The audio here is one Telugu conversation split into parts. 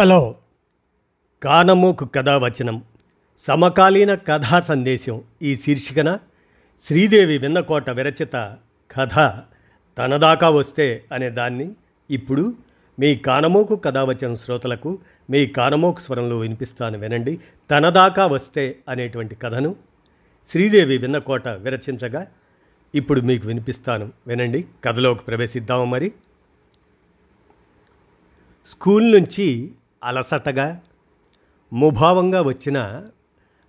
హలో. కానమోకు కథావచనం సమకాలీన కథా సందేశం ఈ శీర్షికన శ్రీదేవి విన్నకోట విరచిత కథ తనదాకా వస్తే అనే దాన్ని ఇప్పుడు మీ కానమోకు కథావచనం శ్రోతలకు మీ కానమోకు స్వరంలో వినిపిస్తాను వినండి. తనదాకా వస్తే అనేటువంటి కథను శ్రీదేవి విన్నకోట విరచించగా ఇప్పుడు మీకు వినిపిస్తాను వినండి. కథలోకి ప్రవేశిద్దాము మరి. స్కూల్ నుంచి అలసటగా ముభావంగా వచ్చిన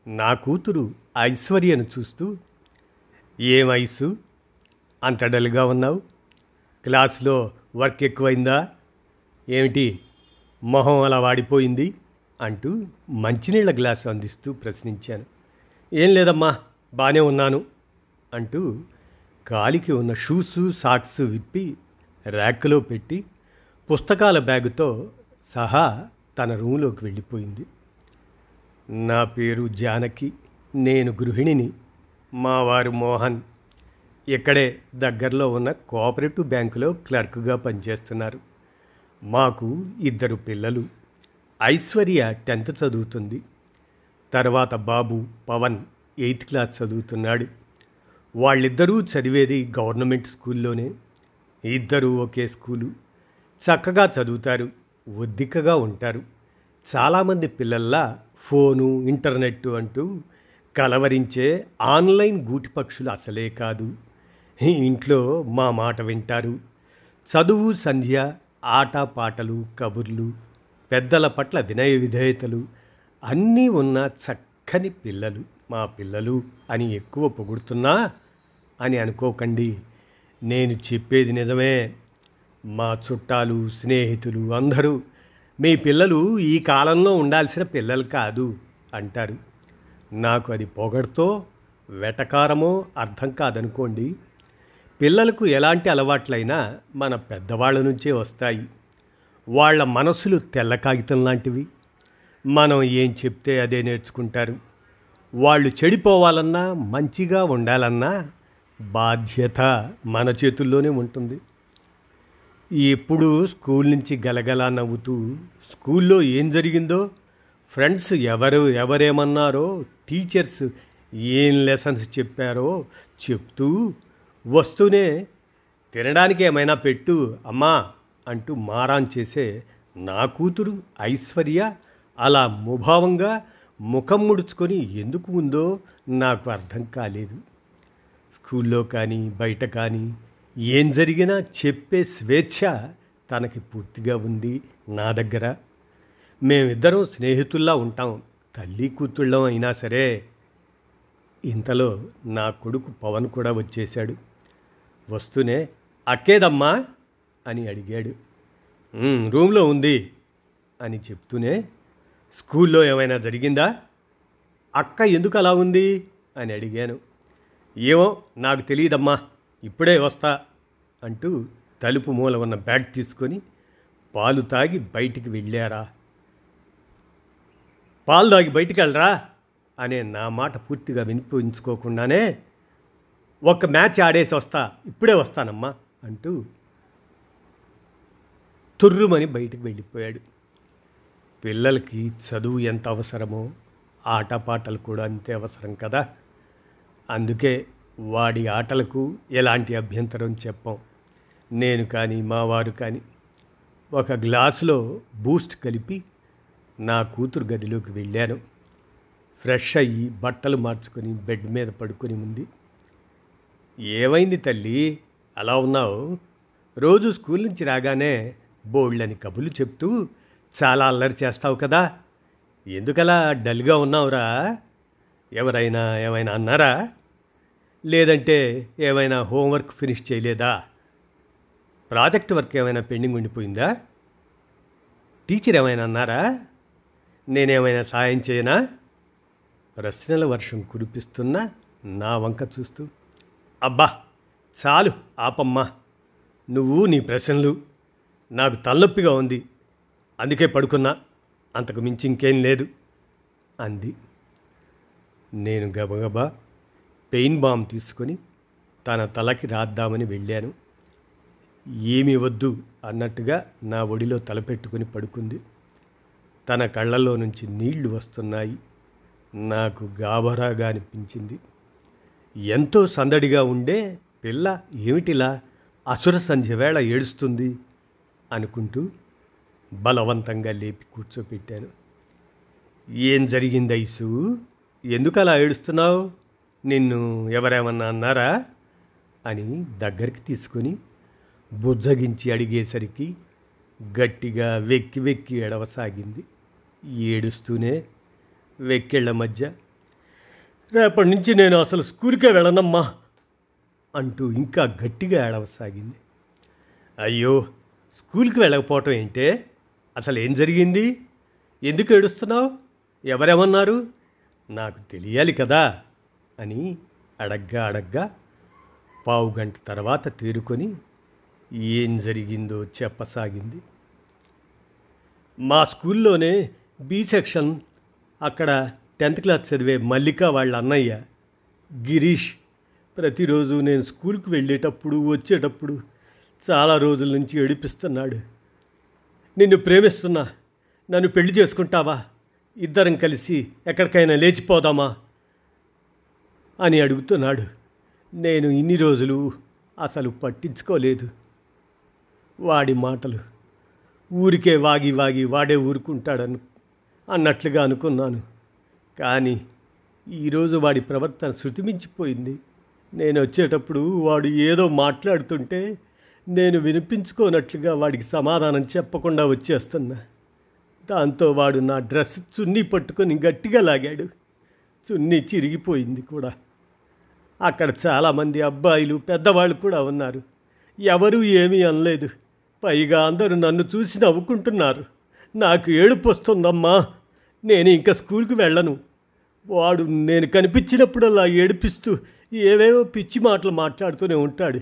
నా కూతురు ఐశ్వర్యను చూస్తూ ఏం ఐసు? అంత డల్గా ఉన్నావు? క్లాసులో వర్క్ ఎక్కువైందా? ఏమిటి మొహం అలా వాడిపోయింది? అంటూ మంచినీళ్ళ గ్లాసు అందిస్తూ ప్రశ్నించాను. ఏం లేదమ్మా బాగానే ఉన్నాను అంటూ కాలికి ఉన్న షూసు సాక్స్ విప్పి ర్యాక్లో పెట్టి పుస్తకాల బ్యాగుతో సహా తన రూంలోకి వెళ్ళిపోయింది. నా పేరు జానకి నేను గృహిణిని. మా వారు మోహన్. ఇక్కడే దగ్గరలో ఉన్న కోఆపరేటివ్ బ్యాంకులో క్లర్క్గా పనిచేస్తున్నారు. మాకు ఇద్దరు పిల్లలు. ఐశ్వర్య టెన్త్ చదువుతుంది. తర్వాత బాబు పవన్ ఎయిత్ క్లాస్ చదువుతున్నాడు. వాళ్ళిద్దరూ చదివేది గవర్నమెంట్ స్కూల్లోనే. ఇద్దరూ ఒకే స్కూలు. చక్కగా చదువుతారు. ఒద్దికగా ఉంటారు. చాలామంది పిల్లల్లా ఫోను ఇంటర్నెట్ అంటూ కలవరించే ఆన్లైన్ గూటిపక్షులు అసలే కాదు. ఇంట్లో మా మాట వింటారు. చదువు సంధ్య ఆట పాటలు కబుర్లు పెద్దల పట్ల వినయ విధేయతలు అన్నీ ఉన్న చక్కని పిల్లలు. మా పిల్లలు అని ఎక్కువ పొగుడుతున్నా అని అనుకోకండి. నేను చెప్పేది నిజమే. మా చుట్టాలు స్నేహితులు అందరూ మీ పిల్లలు ఈ కాలంలో ఉండాల్సిన పిల్లలు కాదు అంటారు. నాకు అది పొగడ్తో వెటకారమో అర్థం కాదనుకోండి. పిల్లలకు ఎలాంటి అలవాట్లైనా మన పెద్దవాళ్ళ నుంచే వస్తాయి. వాళ్ళ మనసులు తెల్ల కాగితం లాంటివి. మనం ఏం చెప్తే అదే నేర్చుకుంటారు. వాళ్ళు చెడిపోవాలన్నా మంచిగా ఉండాలన్నా బాధ్యత మన చేతుల్లోనే ఉంటుంది. ఎప్పుడు స్కూల్ నుంచి గలగలా నవ్వుతూ స్కూల్లో ఏం జరిగిందో ఫ్రెండ్స్ ఎవరు ఎవరేమన్నారో టీచర్స్ ఏం లెసన్స్ చెప్పారో చెప్తూ వస్తూనే తినడానికి ఏమైనా పెట్టు అమ్మా అంటూ మారాన్ చేసే నా కూతురు ఐశ్వర్య అలా ముభావంగా ముఖం ముడుచుకొని ఎందుకు ఉందో నాకు అర్థం కాలేదు. స్కూల్లో కానీ బయట కానీ ఏం జరిగినా చెప్పే స్వేచ్ఛ తనకి పూర్తిగా ఉంది నా దగ్గర. మేమిద్దరం స్నేహితుల్లా ఉంటాం. తల్లి కూతుళ్ళం అయినా సరే. ఇంతలో నా కొడుకు పవన్ కూడా వచ్చేశాడు. వస్తూనే అక్కేదమ్మా? అని అడిగాడు. రూమ్లో ఉంది. అని చెప్తూనే స్కూల్లో ఏమైనా జరిగిందా? అక్క ఎందుకు అలా ఉంది? అని అడిగాను. ఏమో నాకు తెలియదమ్మా. ఇప్పుడే వస్తా అంటూ తలుపు మూల ఉన్న బ్యాగ్ తీసుకొని పాలు తాగి బయటికి వెళ్ళారా? పాలు తాగి బయటికి వెళ్ళరా? అనే నా మాట పూర్తిగా వినిపించుకోకుండానే ఒక మ్యాచ్ ఆడేసి వస్తా ఇప్పుడే వస్తానమ్మా అంటూ తుర్రుమని బయటికి వెళ్ళిపోయాడు. పిల్లలకి చదువు ఎంత అవసరమో ఆటపాటలు కూడా అంతే అవసరం కదా. అందుకే వాడి ఆటలకు ఎలాంటి అభ్యంతరం చెప్పం. నేను కానీ మా వారు కానీ ఒక గ్లాసులో బూస్ట్ కలిపి నా కూతురు గదిలోకి వెళ్ళాను. ఫ్రెష్ అయ్యి బట్టలు మార్చుకొని బెడ్ మీద పడుకొని ఉంది. ఏమైంది తల్లి? అలా ఉన్నావు? రోజు స్కూల్ నుంచి రాగానే బోళ్ళని కబుర్లు చెప్తూ చాలా అల్లరి చేస్తావు కదా. ఎందుకలా డల్గా ఉన్నావురా? ఎవరైనా ఏమైనా అన్నారా? లేదంటే ఏమైనా హోంవర్క్ ఫినిష్ చేయలేదా? ప్రాజెక్ట్ వర్క్ ఏమైనా పెండింగ్ ఉండిపోయిందా? టీచర్ ఏమైనా అన్నారా? నేనేమైనా సాయం చేయనా? ప్రశ్నల వర్షం కురిపిస్తున్న నా వంక చూస్తూ అబ్బా చాలు ఆపమ్మా. నువ్వు నీ ప్రశ్నలు నాకు తలనొప్పిగా ఉంది. అందుకే పడుకున్నా. అంతకు మించి ఇంకేం లేదు. అంది. నేను గబగబా పెయిన్ బామ్ తీసుకొని తన తలకి రాద్దామని వెళ్ళాను. ఏమి వద్దు అన్నట్టుగా నా ఒడిలో తలపెట్టుకుని పడుకుంది. తన కళ్ళల్లో నుంచి నీళ్ళు వస్తున్నాయి. నాకు గాబరాగా అనిపించింది. ఎంతో సందడిగా ఉండే పిల్ల ఏమిటిలా అసుర సంధ్య వేళ ఏడుస్తుంది అనుకుంటూ బలవంతంగా లేపి కూర్చోపెట్టాను. ఏం జరిగింది ఐసు ఎందుకు అలా ఏడుస్తున్నావు? నిన్ను ఎవరేమన్నా అన్నారా? అని దగ్గరికి తీసుకొని బుజ్జగించి అడిగేసరికి గట్టిగా వెక్కి వెక్కి ఎడవసాగింది ఏడుస్తూనే వెక్కిళ్ళ మధ్య రేపటి నుంచి నేను అసలు స్కూల్కే వెళ్ళనమ్మా అంటూ ఇంకా గట్టిగా ఏడవసాగింది. అయ్యో స్కూల్కి వెళ్ళకపోవటం ఏంటే? అసలు ఏం జరిగింది? ఎందుకు ఏడుస్తున్నావు? ఎవరేమన్నారు? నాకు తెలియాలి కదా అని అడగ్గా అడగ్గా పావు గంట తర్వాత తేరుకొని ఏం జరిగిందో చెప్పసాగింది. మా స్కూల్లోనే బి సెక్షన్ అక్కడ టెన్త్ క్లాస్ చదివే మల్లిక వాళ్ళ అన్నయ్య గిరీష్ ప్రతిరోజు నేను స్కూల్కి వెళ్ళేటప్పుడు వచ్చేటప్పుడు చాలా రోజుల నుంచి ఏడిపిస్తున్నాడు. నిన్ను ప్రేమిస్తున్నా నన్ను పెళ్ళి చేసుకుంటావా? ఇద్దరం కలిసి ఎక్కడికైనా లేచిపోదామా? అని అడుగుతున్నాడు. నేను ఇన్ని రోజులు అసలు పట్టించుకోలేదు. వాడి మాటలు ఊరికే వాగి వాగి వాడే ఊరుకుంటాడను అన్నట్లుగా అనుకున్నాను. కానీ ఈరోజు వాడి ప్రవర్తన శృతిమించిపోయింది. నేను వచ్చేటప్పుడు వాడు ఏదో మాట్లాడుతుంటే నేను వినిపించుకోనట్లుగా వాడికి సమాధానం చెప్పకుండా వచ్చేస్తున్నా. దాంతో వాడు నా డ్రెస్ చున్నీ పట్టుకొని గట్టిగా లాగాడు. చున్నీ చిరిగిపోయింది కూడా. అక్కడ చాలామంది అబ్బాయిలు పెద్దవాళ్ళు కూడా ఉన్నారు. ఎవరూ ఏమీ అనలేదు. పైగా అందరూ నన్ను చూసి నవ్వుకుంటున్నారు. నాకు ఏడుపు వస్తుందమ్మా. నేను ఇంకా స్కూల్కి వెళ్ళను. వాడు నేను కనిపించినప్పుడల్లా ఏడిపిస్తూ ఏవేవో పిచ్చి మాటలు మాట్లాడుతూనే ఉంటాడు.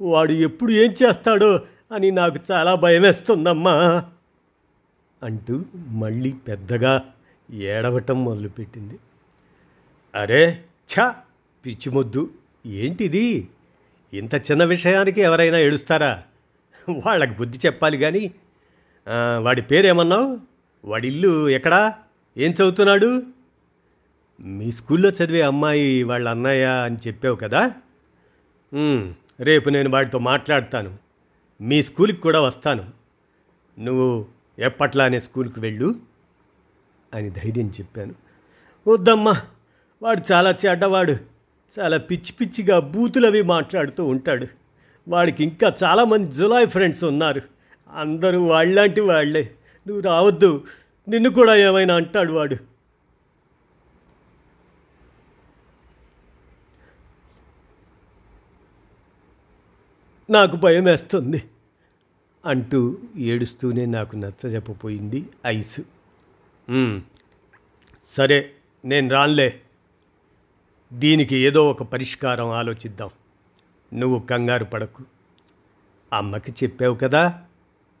వాడు ఎప్పుడు ఏం చేస్తాడో అని నాకు చాలా భయమేస్తుందమ్మా. అంటూ మళ్ళీ పెద్దగా ఏడవటం మొదలుపెట్టింది. అరే ఛా పిచ్చిమొద్దు. ఏంటిది? ఇంత చిన్న విషయానికి ఎవరైనా ఏడుస్తారా? వాళ్ళకి బుద్ధి చెప్పాలి కానీ వాడి పేరేమన్నావు? వాడి ఇల్లు ఎక్కడా? ఏం చదువుతున్నాడు? మీ స్కూల్లో చదివే అమ్మాయి వాళ్ళ అన్నయ్య అని చెప్పావు కదా? రేపు నేను వాడితో మాట్లాడతాను. మీ స్కూల్కి కూడా వస్తాను. నువ్వు ఎప్పట్లానే స్కూల్కి వెళ్ళు అని ధైర్యం చెప్పాను. వద్దమ్మా. వాడు చాలా చెడ్డవాడు. చాలా పిచ్చి పిచ్చిగా బూతులవి మాట్లాడుతూ ఉంటాడు. వాడికి ఇంకా చాలామంది జులాయ్ ఫ్రెండ్స్ ఉన్నారు. అందరూ వాళ్ళలాంటి వాళ్ళే. నువ్వు రావద్దు. నిన్ను కూడా ఏమైనా అంటాడు వాడు. నాకు భయం వేస్తుంది అంటూ ఏడుస్తూనే నాకు నచ్చజెప్పపోయింది ఐస్. సరే నేను రాన్లే. దీనికి ఏదో ఒక పరిష్కారం ఆలోచిద్దాం. నువ్వు కంగారు పడకు. అమ్మకి చెప్పావు కదా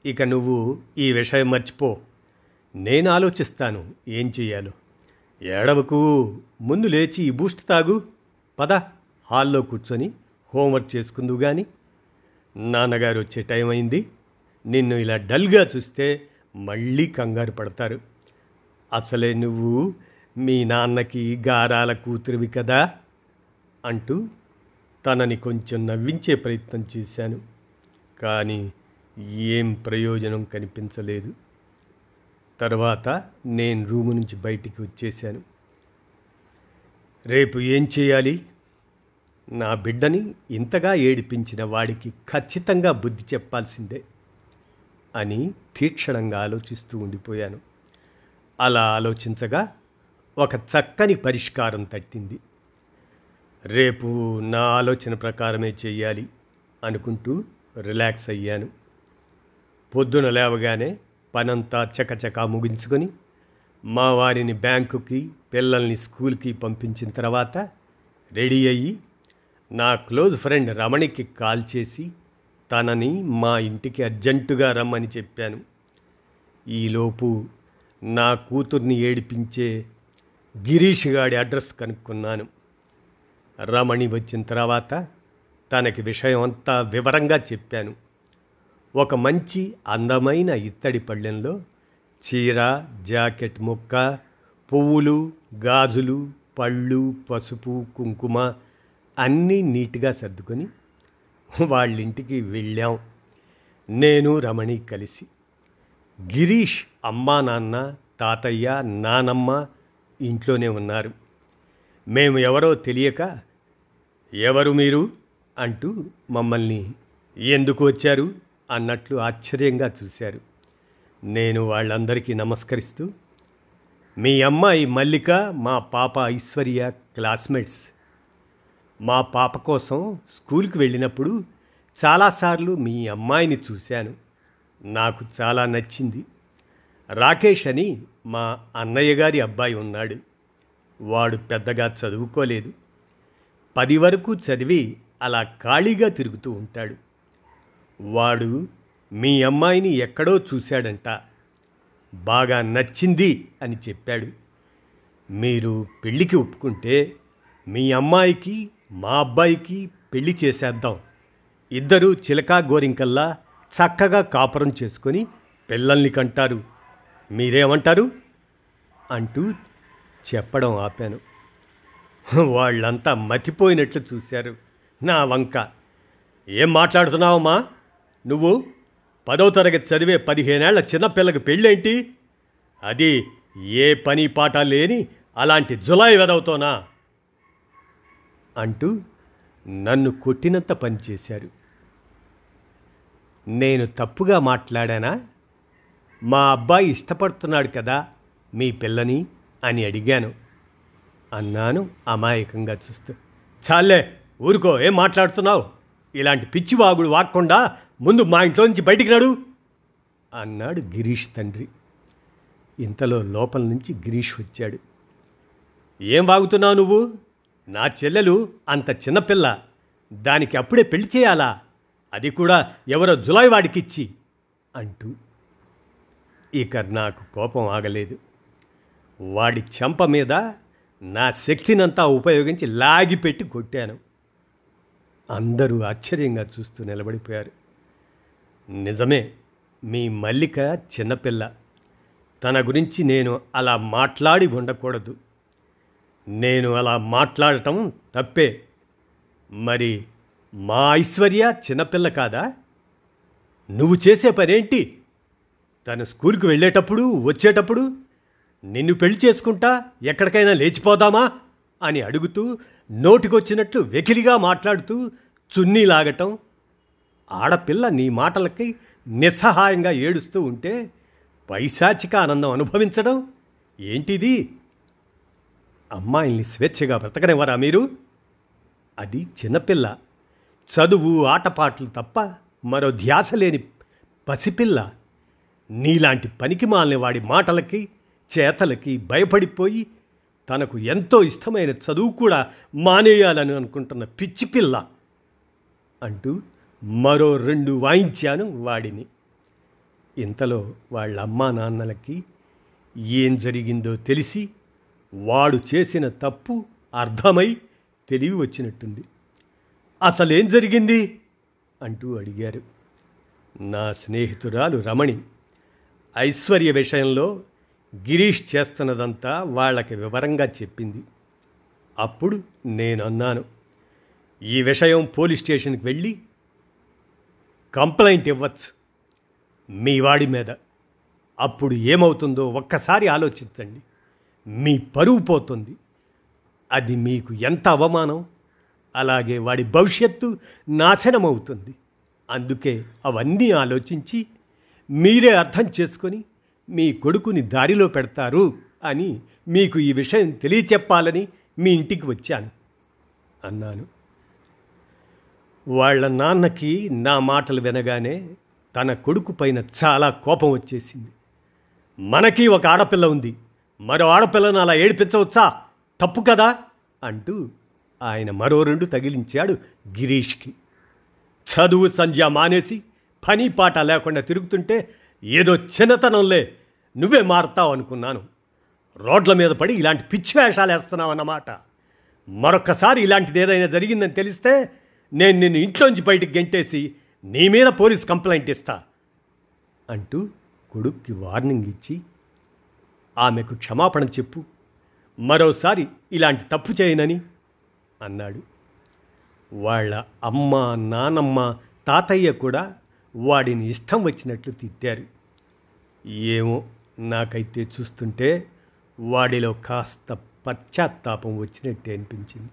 ఇక నువ్వు ఈ విషయం మర్చిపో. నేను ఆలోచిస్తాను ఏం చెయ్యాలో. ఏడవకు ముందు లేచి ఈ బూస్ట్ తాగు. పద హాల్లో కూర్చొని హోంవర్క్ చేసుకుందువు కానీ నాన్నగారు వచ్చే టైం అయింది. నిన్ను ఇలా డల్గా చూస్తే మళ్ళీ కంగారు పడతారు. అసలే నువ్వు మీ నాన్నకి గారాల కూతురివి కదా అంటూ తనని కొంచెం నవ్వించే ప్రయత్నం చేశాను. కానీ ఏం ప్రయోజనం కనిపించలేదు. తర్వాత నేను రూము నుంచి బయటికి వచ్చేశాను. రేపు ఏం చేయాలి? నా బిడ్డని ఇంతగా ఏడిపించిన వాడికి ఖచ్చితంగా బుద్ధి చెప్పాల్సిందే అని తీక్షణంగా ఆలోచిస్తూ ఉండిపోయాను. అలా ఆలోచించగా ఒక చక్కని పరిష్కారం తట్టింది. రేపు నా ఆలోచన ప్రకారమే చెయ్యాలి అనుకుంటూ రిలాక్స్ అయ్యాను. పొద్దున లేవగానే పనంతా చకచకా ముగించుకొని మా వారిని బ్యాంకుకి పిల్లల్ని స్కూల్కి పంపించిన తర్వాత రెడీ అయ్యి నా క్లోజ్ ఫ్రెండ్ రమణికి కాల్ చేసి తనని మా ఇంటికి అర్జెంటుగా రమ్మని చెప్పాను. ఈలోపు నా కూతుర్ని ఏడిపించే గిరీష్ గాడి అడ్రస్ కనుక్కున్నాను. రమణి వచ్చిన తర్వాత తనకి విషయం అంతా వివరంగా చెప్పాను. ఒక మంచి అందమైన ఇత్తడి పళ్ళెంలో చీర జాకెట్ ముక్క పువ్వులు గాజులు పళ్ళు పసుపు కుంకుమ అన్నీ నీట్గా సర్దుకొని వాళ్ళింటికి వెళ్ళాం. నేను రమణి కలిసి. గిరీష్ అమ్మా నాన్న తాతయ్య నానమ్మ ఇంట్లోనే ఉన్నారు. మేము ఎవరో తెలియక ఎవరు మీరు? అంటూ మమ్మల్ని ఎందుకు వచ్చారు? అన్నట్లు ఆశ్చర్యంగా చూశారు. నేను వాళ్ళందరికీ నమస్కరిస్తూ మీ అమ్మాయి మల్లిక మా పాప ఐశ్వర్య క్లాస్మేట్స్. మా పాప కోసం స్కూల్కి వెళ్ళినప్పుడు చాలాసార్లు మీ అమ్మాయిని చూశాను. నాకు చాలా నచ్చింది. రాకేష్ అని మా అన్నయ్య గారి అబ్బాయి ఉన్నాడు. వాడు పెద్దగా చదువుకోలేదు. పది వరకు చదివి అలా ఖాళీగా తిరుగుతూ ఉంటాడు. వాడు మీ అమ్మాయిని ఎక్కడో చూశాడంట. బాగా నచ్చింది అని చెప్పాడు. మీరు పెళ్ళికి ఒప్పుకుంటే మీ అమ్మాయికి మా అబ్బాయికి పెళ్ళి చేసేద్దాం. ఇద్దరూ చిలకా గోరింకల్లా చక్కగా కాపురం చేసుకొని పిల్లల్ని కంటారు. మీరేమంటారు? అంటూ చెప్పడం ఆపాను. వాళ్ళంతా మతిపోయినట్లు చూశారు నా వంక. ఏం మాట్లాడుతున్నావమ్మా? నువ్వు పదో తరగతి చదివే పదిహేనేళ్ళ చిన్నపిల్లకి పెళ్ళేంటి? అది ఏ పని పాట లేని అలాంటి జులాయి వెదవుతోనా? అంటూ నన్ను కొట్టినంత పనిచేశారు నేను తప్పుగా మాట్లాడానా? మా అబ్బాయి ఇష్టపడుతున్నాడు కదా మీ పిల్లని అని అడిగాను. అన్నాను అమాయకంగా చూస్తూ. చాలే ఊరుకో ఏం మాట్లాడుతున్నావు? ఇలాంటి పిచ్చి వాగుడు వాక్కుండా ముందు మా ఇంట్లో నుంచి బయటికి రాడు అన్నాడు గిరీష్ తండ్రి. ఇంతలో లోపల నుంచి గిరీష్ వచ్చాడు. ఏం వాగుతున్నావు నువ్వు? నా చెల్లెలు అంత చిన్నపిల్ల. దానికి అప్పుడే పెళ్ళి చేయాలా? అది కూడా ఎవరో జులాయి వాడికిచ్చి అంటూ ఇక నాకు కోపం ఆగలేదు. వాడి చెంప మీద నా శక్తినంతా ఉపయోగించి లాగిపెట్టి కొట్టాను. అందరూ ఆశ్చర్యంగా చూస్తూ నిలబడిపోయారు. నిజమే మీ మల్లిక చిన్నపిల్ల. తన గురించి నేను అలా మాట్లాడి ఉండకూడదు. నేను అలా మాట్లాడటం తప్పే. మరి మా ఐశ్వర్య చిన్నపిల్ల కాదా? నువ్వు చేసే పనేంటి? తను స్కూల్కి వెళ్ళేటప్పుడు వచ్చేటప్పుడు నిన్ను పెళ్ళి చేసుకుంటా ఎక్కడికైనా లేచిపోదామా? అని అడుగుతూ నోటికొచ్చినట్లు వెకిలిగా మాట్లాడుతూ చున్నీ లాగటం ఆడపిల్ల నీ మాటలకి నిస్సహాయంగా ఏడుస్తూ ఉంటే పైశాచిక ఆనందం అనుభవించడం? ఏంటిది? అమ్మాయిల్ని స్వేచ్ఛగా బ్రతకనివ్వరా మీరు? అది చిన్నపిల్ల. చదువు ఆటపాటలు తప్ప మరో ధ్యాస లేని పసిపిల్ల. నీలాంటి పనికిమాలని వాడి మాటలకి చేతలకి భయపడిపోయి తనకు ఎంతో ఇష్టమైన చదువు కూడా మానేయాలని అనుకుంటున్న పిచ్చి పిల్ల అంటూ మరో రెండు వాయించాను వాడిని. ఇంతలో వాళ్ళ అమ్మా నాన్నలకి ఏం జరిగిందో తెలిసి వాడు చేసిన తప్పు అర్థమై తెలివి వచ్చినట్టుంది. అసలేం జరిగింది? అంటూ అడిగారు. నా స్నేహితురాలు రమణి. ఐశ్వర్య విషయంలో గిరీష్ చేస్తున్నదంతా వాళ్ళకి వివరంగా చెప్పింది. అప్పుడు నేను అన్నాను ఈ విషయం పోలీస్ స్టేషన్కి వెళ్ళి కంప్లైంట్ ఇవ్వచ్చు మీ వాడి మీద. అప్పుడు ఏమవుతుందో ఒక్కసారి ఆలోచించండి. మీ పరువు పోతుంది. అది మీకు ఎంత అవమానం? అలాగే వాడి భవిష్యత్తు నాశనమవుతుంది. అందుకే అవన్నీ ఆలోచించి మీరే అర్థం చేసుకొని మీ కొడుకుని దారిలో పెడతారు అని మీకు ఈ విషయం తెలియచెప్పాలని మీ ఇంటికి వచ్చాను అన్నాను. వాళ్ళ నాన్నకి నా మాటలు వినగానే తన కొడుకు పైన చాలా కోపం వచ్చేసింది. మనకి ఒక ఆడపిల్ల ఉంది మరో ఆడపిల్లను అలా ఏడిపించవచ్చా? తప్పు కదా అంటూ ఆయన మరో రెండు తగిలించాడు గిరీష్కి. చదువు సంధ్య మానేసి పని పాట లేకుండా తిరుగుతుంటే ఏదో చిన్నతనంలే నువ్వే మారుతావు అనుకున్నాను. రోడ్ల మీద పడి ఇలాంటి పిచ్చి వేషాలు వేస్తున్నావు అన్నమాట మరొక్కసారి ఇలాంటిది ఏదైనా జరిగిందని తెలిస్తే నేను నిన్ను ఇంట్లోంచి బయటికి గెంటేసి నీ మీద పోలీస్ కంప్లైంట్ ఇస్తా అంటూ కొడుక్కి వార్నింగ్ ఇచ్చి ఆమెకు క్షమాపణ చెప్పు. మరోసారి ఇలాంటి తప్పు చేయనని అన్నాడు. వాళ్ళ అమ్మ నానమ్మ తాతయ్య కూడా వాడిని ఇష్టం వచ్చినట్లు తిట్టారు. ఏమో నాకైతే చూస్తుంటే వాడిలో కాస్త పశ్చాత్తాపం వచ్చినట్టే అనిపించింది.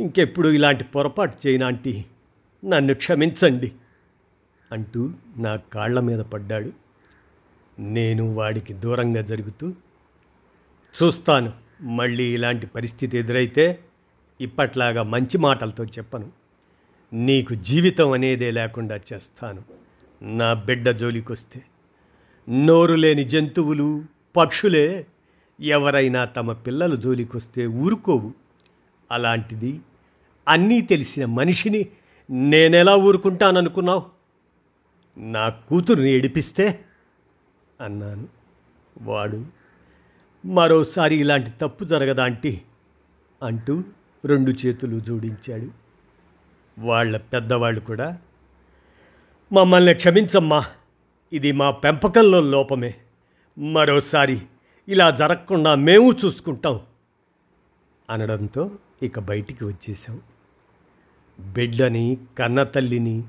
ఇంకెప్పుడు ఇలాంటి పొరపాటు చేయనాంటి నన్ను క్షమించండి అంటూ నా కాళ్ళ మీద పడ్డాడు. నేను వాడికి దూరంగా జరుగుతూ చూస్తాను మళ్ళీ ఇలాంటి పరిస్థితి ఎదురైతే ఇప్పట్లాగా మంచి మాటలతో చెప్పను. నీకు జీవితం అనేదే లేకుండా చేస్తాను. నా బిడ్డ జోలికొస్తే నోరు లేని జంతువులు పక్షులే ఎవరైనా తమ పిల్లల జోలికొస్తే ఊరుకోవు. అలాంటిది అన్నీ తెలిసిన మనిషిని నేనెలా ఊరుకుంటాననుకున్నావు? నా కూతుర్ని ఏడిపిస్తే? అన్నాను. వాడు మరోసారి ఇలాంటి తప్పు జరగదాంటి అంటూ రెండు చేతులు జోడించాడు. వాళ్ళ పెద్దవాళ్ళు కూడా మమ్మల్ని క్షమించమ్మా ఇది మా పెంపకంలో లోపమే. మరోసారి ఇలా జరగకుండా మేము చూసుకుంటాం. అనడంతో ఇక బయటికి వచ్చేసాం బిడ్డని కన్న తల్లిని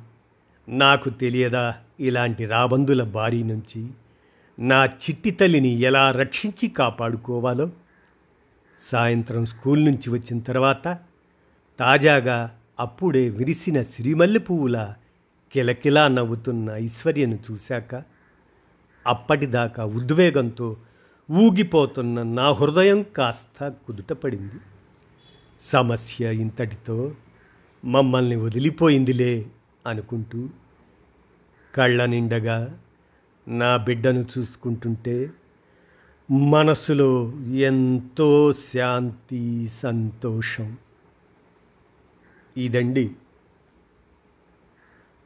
నాకు తెలియదా ఇలాంటి రాబందుల బారి నుంచి నా చిట్టి తల్లిని ఎలా రక్షించి కాపాడుకోవాలో? సాయంత్రం స్కూల్ నుంచి వచ్చిన తర్వాత తాజాగా అప్పుడే విరిసిన సిరిమల్లె పువ్వుల కిలకిలా నవ్వుతున్న ఐశ్వర్యను చూశాక అప్పటిదాకా ఉద్వేగంతో ఊగిపోతున్న నా హృదయం కాస్త కుదుటపడింది. సమస్య ఇంతటితో మమ్మల్ని వదిలిపోయిందిలే అనుకుంటూ కళ్ళ నిండగా నా బిడ్డను చూసుకుంటుంటే మనసులో ఎంతో శాంతి సంతోషం ఇదండి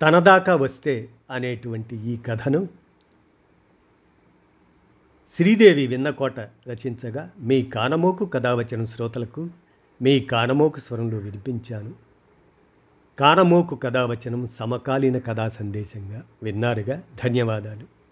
తనదాకా వస్తే అనేటువంటి ఈ కథను శ్రీదేవి విన్నకోట రచించగా మీ కానమోకు కథావచనం శ్రోతలకు మీ కానమోకు స్వరంలో వినిపించాను. కానమోకు కథావచనం సమకాలీన కథా సందేశంగా విన్నారుగా. ధన్యవాదాలు.